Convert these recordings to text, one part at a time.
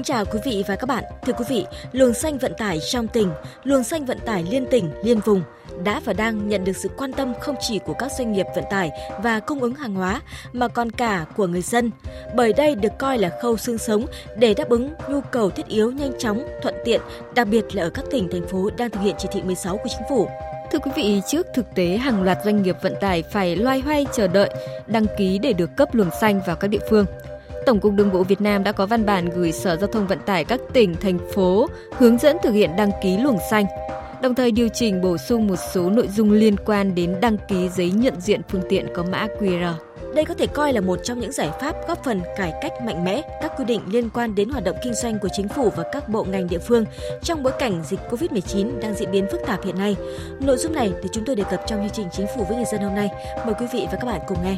Kính chào quý vị và các bạn. Thưa quý vị, luồng xanh vận tải trong tỉnh, luồng xanh vận tải liên tỉnh, liên vùng đã và đang nhận được sự quan tâm không chỉ của các doanh nghiệp vận tải và cung ứng hàng hóa mà còn cả của người dân. Bởi đây được coi là khâu xương sống để đáp ứng nhu cầu thiết yếu nhanh chóng, thuận tiện, đặc biệt là ở các tỉnh thành phố đang thực hiện chỉ thị 16 của chính phủ. Thưa quý vị, trước thực tế hàng loạt doanh nghiệp vận tải phải loay hoay chờ đợi đăng ký để được cấp luồng xanh vào các địa phương. Tổng cục Đường bộ Việt Nam đã có văn bản gửi Sở Giao thông Vận tải các tỉnh, thành phố hướng dẫn thực hiện đăng ký luồng xanh, đồng thời điều chỉnh bổ sung một số nội dung liên quan đến đăng ký giấy nhận diện phương tiện có mã QR. Đây có thể coi là một trong những giải pháp góp phần cải cách mạnh mẽ các quy định liên quan đến hoạt động kinh doanh của chính phủ và các bộ ngành địa phương trong bối cảnh dịch COVID-19 đang diễn biến phức tạp hiện nay. Nội dung này thì chúng tôi đề cập trong chương trình Chính phủ với người dân hôm nay. Mời quý vị và các bạn cùng nghe.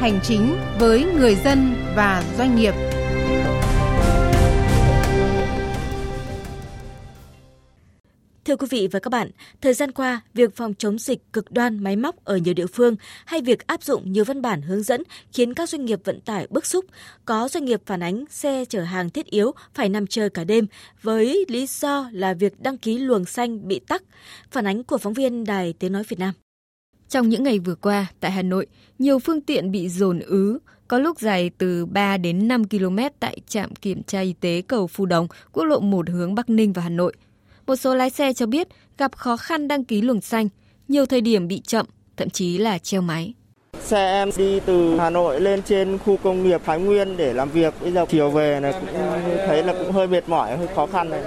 Hành chính với người dân và doanh nghiệp. Thưa quý vị và các bạn, thời gian qua, việc phòng chống dịch cực đoan máy móc ở nhiều địa phương hay việc áp dụng nhiều văn bản hướng dẫn khiến các doanh nghiệp vận tải bức xúc. Có doanh nghiệp phản ánh xe chở hàng thiết yếu phải nằm chờ cả đêm với lý do là việc đăng ký luồng xanh bị tắc. Phản ánh của phóng viên Đài Tiếng Nói Việt Nam. Trong những ngày vừa qua, tại Hà Nội, nhiều phương tiện bị dồn ứ, có lúc dài từ 3 đến 5 km tại trạm kiểm tra y tế cầu Phú Đồng, quốc lộ 1 hướng Bắc Ninh và Hà Nội. Một số lái xe cho biết gặp khó khăn đăng ký luồng xanh, nhiều thời điểm bị chậm, thậm chí là treo máy. Xe em đi từ Hà Nội lên trên khu công nghiệp Thái Nguyên để làm việc. Bây giờ chiều về này cũng thấy là cũng hơi mệt mỏi, hơi khó khăn này.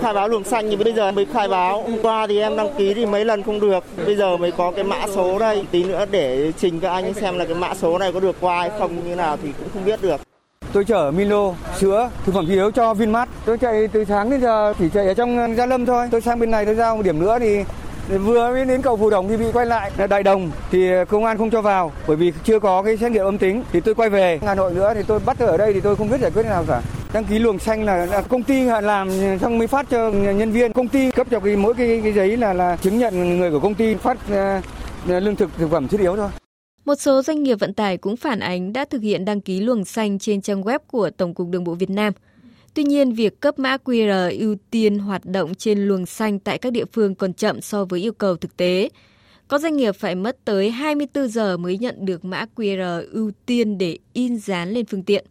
Khai báo luồng xanh thì bây giờ mới khai báo. Hôm qua thì em đăng ký thì mấy lần không được. Bây giờ mới có cái mã số đây. Tí nữa để trình các anh xem là cái mã số này có được qua hay không như nào thì cũng không biết được. Tôi chở Milo, sữa, thực phẩm thiết yếu cho Vinmart. Tôi chạy từ sáng đến giờ chỉ chạy ở trong Gia Lâm thôi. Tôi sang bên này tôi ra một điểm nữa thì vừa mới đến cầu Phù Đồng thì bị quay lại Đại Đồng thì công an không cho vào bởi vì chưa có cái xét nghiệm âm tính thì tôi quay về Hà Nội nữa thì tôi bắt ở đây thì tôi không biết giải quyết thế nào cả đăng ký luồng xanh là, là công ty làm xong mới phát cho nhân viên công ty cấp cho cái mỗi cái, cái giấy là là chứng nhận người của công ty phát uh, lương thực thực phẩm thiết yếu thôi một số doanh nghiệp vận tải cũng phản ánh đã thực hiện đăng ký luồng xanh trên trang web của Tổng cục Đường bộ Việt Nam. Tuy nhiên, việc cấp mã QR ưu tiên hoạt động trên luồng xanh tại các địa phương còn chậm so với yêu cầu thực tế. Có doanh nghiệp phải mất tới 24 giờ mới nhận được mã QR ưu tiên để in dán lên phương tiện.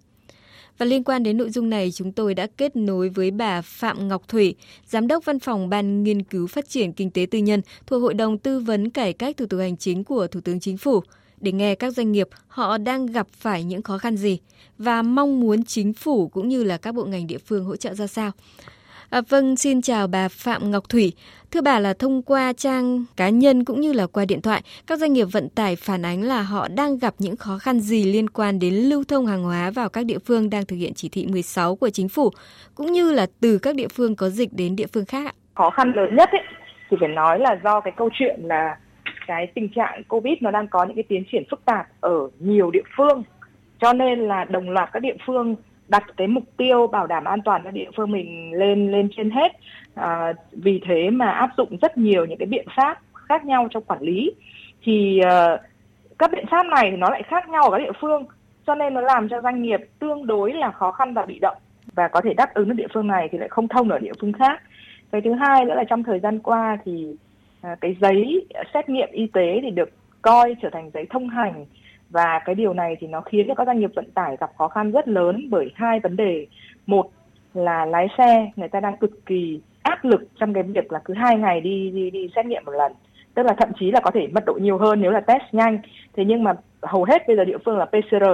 Và liên quan đến nội dung này, chúng tôi đã kết nối với bà Phạm Ngọc Thủy, Giám đốc Văn phòng Ban Nghiên cứu Phát triển Kinh tế Tư nhân thuộc Hội đồng Tư vấn Cải cách Thủ tục Hành chính của Thủ tướng Chính phủ để nghe các doanh nghiệp họ đang gặp phải những khó khăn gì và mong muốn chính phủ cũng như là các bộ ngành địa phương hỗ trợ ra sao. À, vâng, xin chào bà Phạm Ngọc Thủy. Thưa bà là thông qua trang cá nhân cũng như là qua điện thoại, các doanh nghiệp vận tải phản ánh là họ đang gặp những khó khăn gì liên quan đến lưu thông hàng hóa vào các địa phương đang thực hiện chỉ thị 16 của chính phủ, cũng như là từ các địa phương có dịch đến địa phương khác. Khó khăn lớn nhất ấy, thì phải nói là do cái câu chuyện là cái tình trạng Covid nó đang có những cái tiến triển phức tạp ở nhiều địa phương. Cho nên là đồng loạt các địa phương đặt cái mục tiêu bảo đảm an toàn cho địa phương mình lên lên trên hết. À, vì thế mà áp dụng rất nhiều những cái biện pháp khác nhau trong quản lý. Thì uh, các biện pháp này thì nó lại khác nhau ở các địa phương cho nên nó làm cho doanh nghiệp tương đối là khó khăn và bị động. Và có thể đáp ứng ở địa phương này thì lại không thông ở địa phương khác. Cái thứ hai nữa là trong thời gian qua thì uh, cái giấy xét nghiệm y tế thì được coi trở thành giấy thông hành và cái điều này thì nó khiến cho các doanh nghiệp vận tải gặp khó khăn rất lớn bởi hai vấn đề. Một là lái xe người ta đang cực kỳ áp lực trong cái việc là cứ hai ngày đi đi đi xét nghiệm một lần. Tức là thậm chí là có thể mật độ nhiều hơn nếu là test nhanh. Thế nhưng mà hầu hết bây giờ địa phương là PCR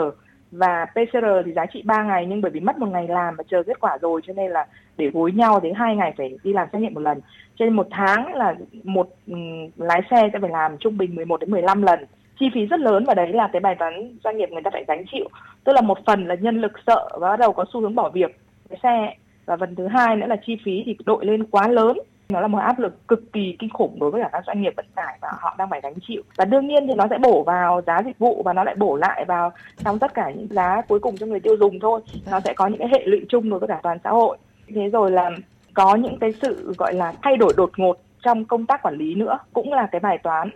và PCR thì giá trị 3 ngày nhưng bởi vì mất một ngày làm và chờ kết quả rồi cho nên là để gối nhau đến hai ngày phải đi làm xét nghiệm một lần. Cho nên một tháng là một um, lái xe sẽ phải làm trung bình 11 đến 15 lần chi phí rất lớn và đấy là cái bài toán doanh nghiệp người ta phải gánh chịu tức là một phần là nhân lực sợ và bắt đầu có xu hướng bỏ việc cái xe và phần thứ hai nữa là chi phí thì đội lên quá lớn Nó là một áp lực cực kỳ kinh khủng đối với cả các doanh nghiệp vận tải và họ đang phải gánh chịu. Và đương nhiên thì nó sẽ bổ vào giá dịch vụ và nó lại bổ lại vào trong tất cả những giá cuối cùng cho người tiêu dùng thôi. Nó sẽ có những cái hệ lụy chung đối với cả toàn xã hội. Thế rồi là có những cái sự, gọi là, thay đổi đột ngột trong công tác quản lý nữa, cũng là cái bài toán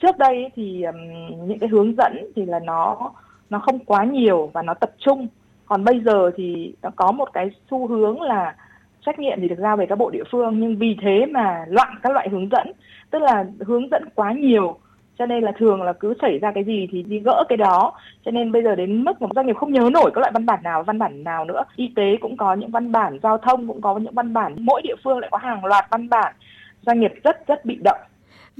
trước đây thì um, những cái hướng dẫn thì là nó nó không quá nhiều và nó tập trung. Còn bây giờ thì nó có một cái xu hướng là trách nhiệm thì được giao về các bộ địa phương nhưng vì thế mà loạn các loại hướng dẫn tức là hướng dẫn quá nhiều cho nên là thường là cứ xảy ra cái gì thì đi gỡ cái đó. Cho nên bây giờ đến mức mà doanh nghiệp không nhớ nổi các loại văn bản nào văn bản nào nữa. Y tế cũng có những văn bản giao thông cũng có những văn bản. Mỗi địa phương lại có hàng loạt văn bản. Doanh nghiệp rất rất bị động.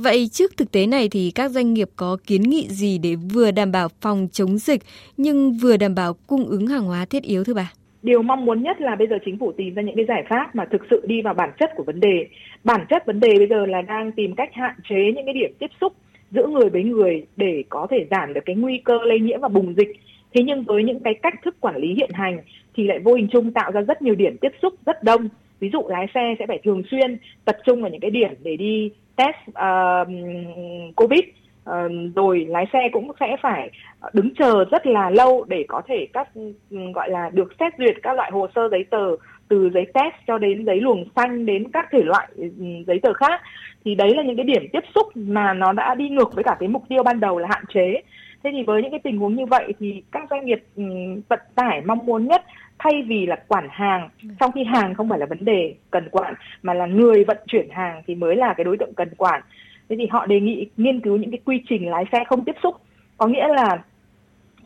Vậy trước thực tế này thì các doanh nghiệp có kiến nghị gì để vừa đảm bảo phòng chống dịch nhưng vừa đảm bảo cung ứng hàng hóa thiết yếu thưa bà? Điều mong muốn nhất là bây giờ chính phủ tìm ra những cái giải pháp mà thực sự đi vào bản chất của vấn đề. Bản chất vấn đề bây giờ là đang tìm cách hạn chế những cái điểm tiếp xúc giữa người với người để có thể giảm được cái nguy cơ lây nhiễm và bùng dịch. Thế nhưng với những cái cách thức quản lý hiện hành thì lại vô hình chung tạo ra rất nhiều điểm tiếp xúc rất đông. Ví dụ lái xe sẽ phải thường xuyên tập trung vào những cái điểm để đi test uh, covid. Uh, rồi lái xe cũng sẽ phải đứng chờ rất là lâu để có thể các gọi là được xét duyệt các loại hồ sơ giấy tờ từ giấy test cho đến giấy luồng xanh đến các thể loại giấy tờ khác. Thì đấy là những cái điểm tiếp xúc mà nó đã đi ngược với cả cái mục tiêu ban đầu là hạn chế. Thế thì với những cái tình huống như vậy thì các doanh nghiệp vận tải mong muốn nhất thay vì là quản hàng trong khi hàng không phải là vấn đề cần quản mà là người vận chuyển hàng thì mới là cái đối tượng cần quản. Thế thì họ đề nghị nghiên cứu những cái quy trình lái xe không tiếp xúc. Có nghĩa là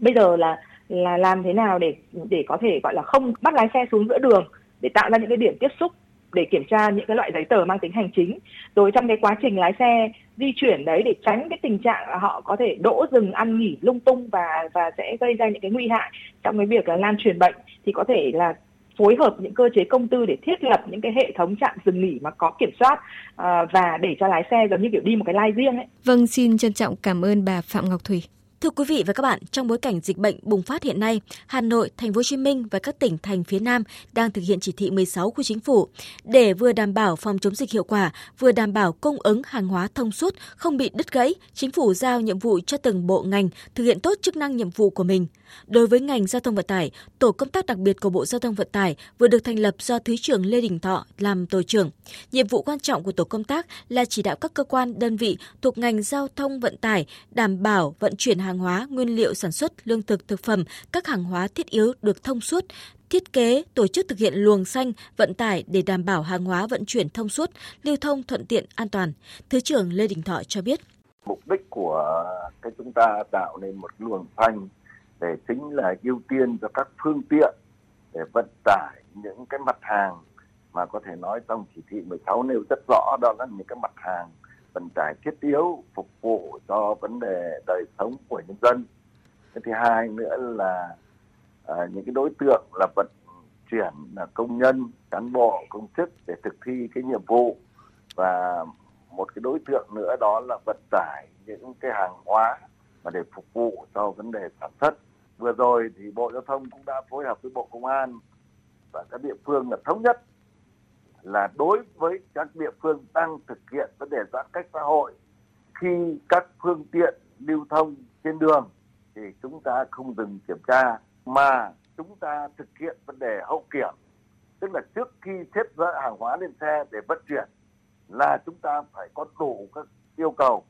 bây giờ là là làm thế nào để để có thể gọi là không bắt lái xe xuống giữa đường để tạo ra những cái điểm tiếp xúc để kiểm tra những cái loại giấy tờ mang tính hành chính rồi trong cái quá trình lái xe di chuyển đấy để tránh cái tình trạng là họ có thể đỗ dừng ăn nghỉ lung tung và và sẽ gây ra những cái nguy hại trong cái việc là lan truyền bệnh thì có thể là phối hợp những cơ chế công tư để thiết lập những cái hệ thống trạm dừng nghỉ mà có kiểm soát ờ, và để cho lái xe giống như kiểu đi một cái lai riêng ấy. Vâng, xin trân trọng cảm ơn bà Phạm Ngọc Thủy. Thưa quý vị và các bạn, trong bối cảnh dịch bệnh bùng phát hiện nay, Hà Nội, Thành phố Hồ Chí Minh và các tỉnh thành phía Nam đang thực hiện chỉ thị 16 của chính phủ để vừa đảm bảo phòng chống dịch hiệu quả, vừa đảm bảo cung ứng hàng hóa thông suốt, không bị đứt gãy. Chính phủ giao nhiệm vụ cho từng bộ ngành thực hiện tốt chức năng nhiệm vụ của mình. Đối với ngành giao thông vận tải, tổ công tác đặc biệt của Bộ Giao thông Vận tải vừa được thành lập do Thứ trưởng Lê Đình Thọ làm tổ trưởng. Nhiệm vụ quan trọng của tổ công tác là chỉ đạo các cơ quan, đơn vị thuộc ngành giao thông vận tải đảm bảo vận chuyển hàng hàng hóa, nguyên liệu sản xuất, lương thực, thực phẩm, các hàng hóa thiết yếu được thông suốt, thiết kế, tổ chức thực hiện luồng xanh vận tải để đảm bảo hàng hóa vận chuyển thông suốt, lưu thông thuận tiện, an toàn. Thứ trưởng Lê Đình Thọ cho biết. Mục đích của cái chúng ta tạo nên một luồng xanh để chính là ưu tiên cho các phương tiện để vận tải những cái mặt hàng mà có thể nói trong chỉ thị 16 nêu rất rõ đó là những cái mặt hàng vận tải thiết yếu phục vụ cho vấn đề đời sống của nhân dân. Cái thứ hai nữa là à, những cái đối tượng là vận chuyển là công nhân, cán bộ, công chức để thực thi cái nhiệm vụ và một cái đối tượng nữa đó là vận tải những cái hàng hóa mà để phục vụ cho vấn đề sản xuất vừa rồi thì bộ giao thông cũng đã phối hợp với bộ công an và các địa phương là thống nhất là đối với các địa phương đang thực hiện vấn đề giãn cách xã hội, khi các phương tiện lưu thông trên đường thì chúng ta không dừng kiểm tra, mà chúng ta thực hiện vấn đề hậu kiểm. Tức là trước khi xếp dỡ hàng hóa lên xe để vận chuyển là chúng ta phải có đủ các yêu cầu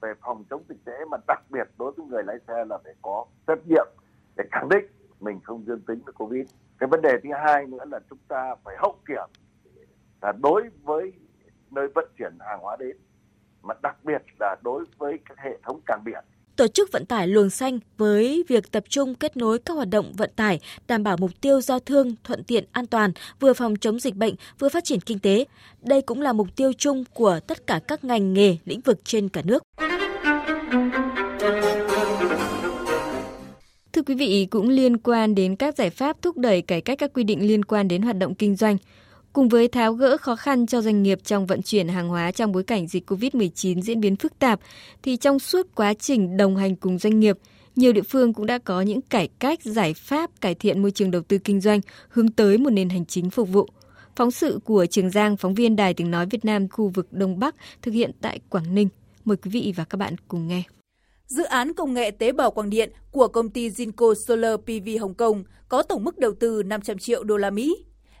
về phòng chống dịch tễ mà đặc biệt đối với người lái xe là phải có xét nghiệm để khẳng định mình không dương tính với covid. Cái vấn đề thứ hai nữa là chúng ta phải hậu kiểm là đối với nơi vận chuyển hàng hóa đến mà đặc biệt là đối với các hệ thống cảng biển tổ chức vận tải luồng xanh với việc tập trung kết nối các hoạt động vận tải đảm bảo mục tiêu giao thương thuận tiện an toàn, vừa phòng chống dịch bệnh, vừa phát triển kinh tế. Đây cũng là mục tiêu chung của tất cả các ngành nghề, lĩnh vực trên cả nước. Thưa quý vị, cũng liên quan đến các giải pháp thúc đẩy cải cách các quy định liên quan đến hoạt động kinh doanh, cùng với tháo gỡ khó khăn cho doanh nghiệp trong vận chuyển hàng hóa trong bối cảnh dịch COVID-19 diễn biến phức tạp, thì trong suốt quá trình đồng hành cùng doanh nghiệp, nhiều địa phương cũng đã có những cải cách, giải pháp cải thiện môi trường đầu tư kinh doanh hướng tới một nền hành chính phục vụ. Phóng sự của Trường Giang, phóng viên Đài tiếng nói Việt Nam khu vực Đông Bắc thực hiện tại Quảng Ninh. Mời quý vị và các bạn cùng nghe. Dự án công nghệ tế bào quang điện của công ty Jinko Solar PV Hồng Kông có tổng mức đầu tư 500 triệu đô la Mỹ,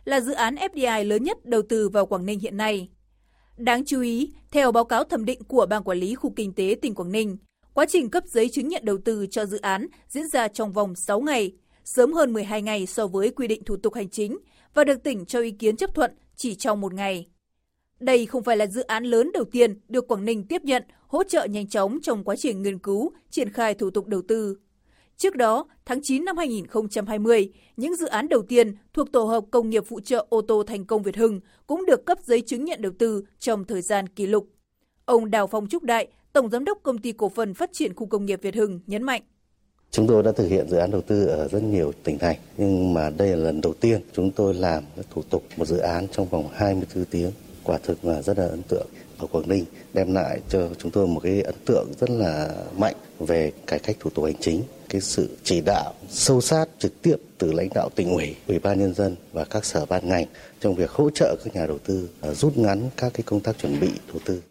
là dự án FDI lớn nhất đầu tư vào Quảng Ninh hiện nay. Đáng chú ý, theo báo cáo thẩm định của Ban Quản lý Khu Kinh tế tỉnh Quảng Ninh, quá trình cấp giấy chứng nhận đầu tư cho dự án diễn ra trong vòng 6 ngày, sớm hơn 12 ngày so với quy định thủ tục hành chính và được tỉnh cho ý kiến chấp thuận chỉ trong một ngày. Đây không phải là dự án lớn đầu tiên được Quảng Ninh tiếp nhận hỗ trợ nhanh chóng trong quá trình nghiên cứu, triển khai thủ tục đầu tư. Trước đó, tháng 9 năm 2020, những dự án đầu tiên thuộc tổ hợp công nghiệp phụ trợ ô tô thành công Việt Hưng cũng được cấp giấy chứng nhận đầu tư trong thời gian kỷ lục. Ông Đào Phong Trúc Đại, Tổng Giám đốc Công ty Cổ phần Phát triển Khu công nghiệp Việt Hưng nhấn mạnh. Chúng tôi đã thực hiện dự án đầu tư ở rất nhiều tỉnh thành, nhưng mà đây là lần đầu tiên chúng tôi làm thủ tục một dự án trong vòng 24 tiếng. Quả thực là rất là ấn tượng. Ở Quảng Ninh đem lại cho chúng tôi một cái ấn tượng rất là mạnh về cải cách thủ tục hành chính, cái sự chỉ đạo sâu sát trực tiếp từ lãnh đạo tỉnh ủy, ủy ban nhân dân và các sở ban ngành trong việc hỗ trợ các nhà đầu tư à, rút ngắn các cái công tác chuẩn bị đầu tư.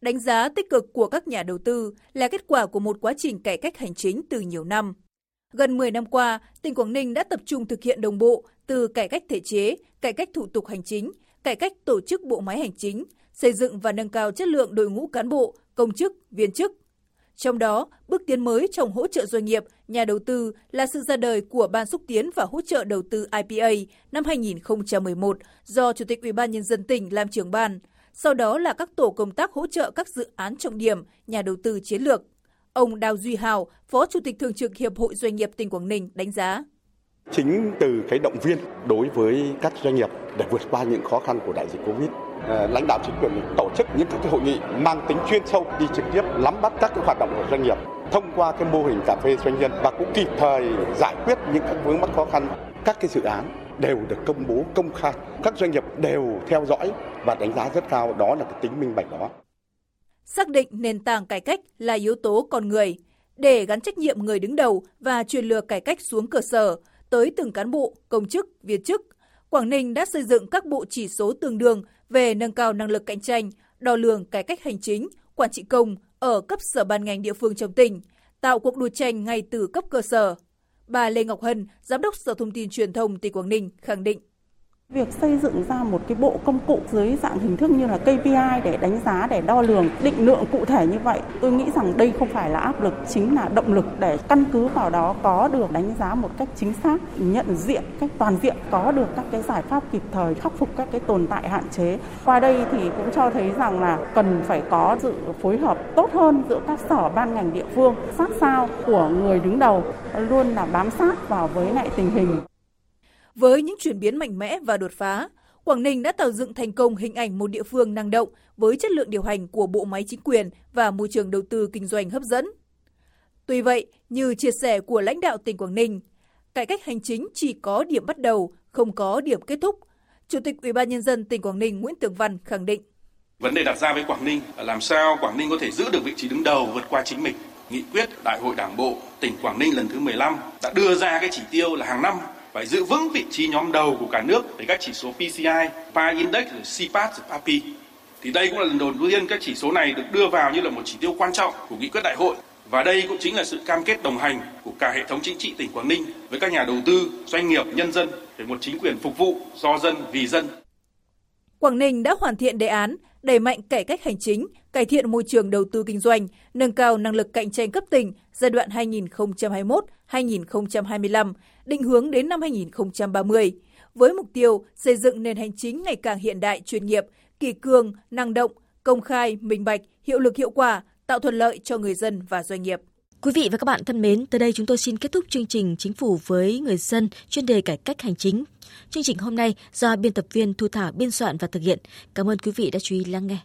Đánh giá tích cực của các nhà đầu tư là kết quả của một quá trình cải cách hành chính từ nhiều năm. Gần 10 năm qua, tỉnh Quảng Ninh đã tập trung thực hiện đồng bộ từ cải cách thể chế, cải cách thủ tục hành chính, cải cách tổ chức bộ máy hành chính, xây dựng và nâng cao chất lượng đội ngũ cán bộ, công chức, viên chức. Trong đó, bước tiến mới trong hỗ trợ doanh nghiệp, nhà đầu tư là sự ra đời của Ban xúc tiến và hỗ trợ đầu tư IPA năm 2011 do Chủ tịch Ủy ban nhân dân tỉnh làm trưởng ban. Sau đó là các tổ công tác hỗ trợ các dự án trọng điểm, nhà đầu tư chiến lược. Ông Đào Duy Hào, Phó Chủ tịch Thường trực Hiệp hội Doanh nghiệp tỉnh Quảng Ninh đánh giá. Chính từ cái động viên đối với các doanh nghiệp để vượt qua những khó khăn của đại dịch Covid, Ờ, lãnh đạo chính quyền tổ chức những các hội nghị mang tính chuyên sâu đi trực tiếp nắm bắt các cái hoạt động của doanh nghiệp thông qua cái mô hình cà phê doanh nhân và cũng kịp thời giải quyết những các vướng mắc khó khăn các cái dự án đều được công bố công khai các doanh nghiệp đều theo dõi và đánh giá rất cao đó là cái tính minh bạch đó xác định nền tảng cải cách là yếu tố con người để gắn trách nhiệm người đứng đầu và truyền lừa cải cách xuống cơ sở tới từng cán bộ, công chức, viên chức. Quảng Ninh đã xây dựng các bộ chỉ số tương đương về nâng cao năng lực cạnh tranh, đo lường cải cách hành chính, quản trị công ở cấp sở ban ngành địa phương trong tỉnh, tạo cuộc đua tranh ngay từ cấp cơ sở. Bà Lê Ngọc Hân, Giám đốc Sở Thông tin Truyền thông tỉnh Quảng Ninh khẳng định Việc xây dựng ra một cái bộ công cụ dưới dạng hình thức như là KPI để đánh giá, để đo lường, định lượng cụ thể như vậy, tôi nghĩ rằng đây không phải là áp lực, chính là động lực để căn cứ vào đó có được đánh giá một cách chính xác, nhận diện cách toàn diện, có được các cái giải pháp kịp thời khắc phục các cái tồn tại hạn chế. Qua đây thì cũng cho thấy rằng là cần phải có sự phối hợp tốt hơn giữa các sở ban ngành địa phương, sát sao của người đứng đầu luôn là bám sát vào với lại tình hình. Với những chuyển biến mạnh mẽ và đột phá, Quảng Ninh đã tạo dựng thành công hình ảnh một địa phương năng động với chất lượng điều hành của bộ máy chính quyền và môi trường đầu tư kinh doanh hấp dẫn. Tuy vậy, như chia sẻ của lãnh đạo tỉnh Quảng Ninh, cải cách hành chính chỉ có điểm bắt đầu, không có điểm kết thúc. Chủ tịch Ủy ban nhân dân tỉnh Quảng Ninh Nguyễn Tường Văn khẳng định: Vấn đề đặt ra với Quảng Ninh là làm sao Quảng Ninh có thể giữ được vị trí đứng đầu vượt qua chính mình. Nghị quyết Đại hội Đảng bộ tỉnh Quảng Ninh lần thứ 15 đã đưa ra cái chỉ tiêu là hàng năm phải giữ vững vị trí nhóm đầu của cả nước về các chỉ số PCI, PI Index, CPAT, PAPI. Thì đây cũng là lần đầu tiên các chỉ số này được đưa vào như là một chỉ tiêu quan trọng của nghị quyết đại hội. Và đây cũng chính là sự cam kết đồng hành của cả hệ thống chính trị tỉnh Quảng Ninh với các nhà đầu tư, doanh nghiệp, nhân dân về một chính quyền phục vụ do dân vì dân. Quảng Ninh đã hoàn thiện đề án đẩy mạnh cải cách hành chính, cải thiện môi trường đầu tư kinh doanh, nâng cao năng lực cạnh tranh cấp tỉnh giai đoạn 2021-2025, định hướng đến năm 2030, với mục tiêu xây dựng nền hành chính ngày càng hiện đại chuyên nghiệp, kỳ cương, năng động, công khai, minh bạch, hiệu lực hiệu quả, tạo thuận lợi cho người dân và doanh nghiệp. Quý vị và các bạn thân mến, tới đây chúng tôi xin kết thúc chương trình Chính phủ với người dân chuyên đề cải cách hành chính. Chương trình hôm nay do biên tập viên Thu Thảo biên soạn và thực hiện. Cảm ơn quý vị đã chú ý lắng nghe.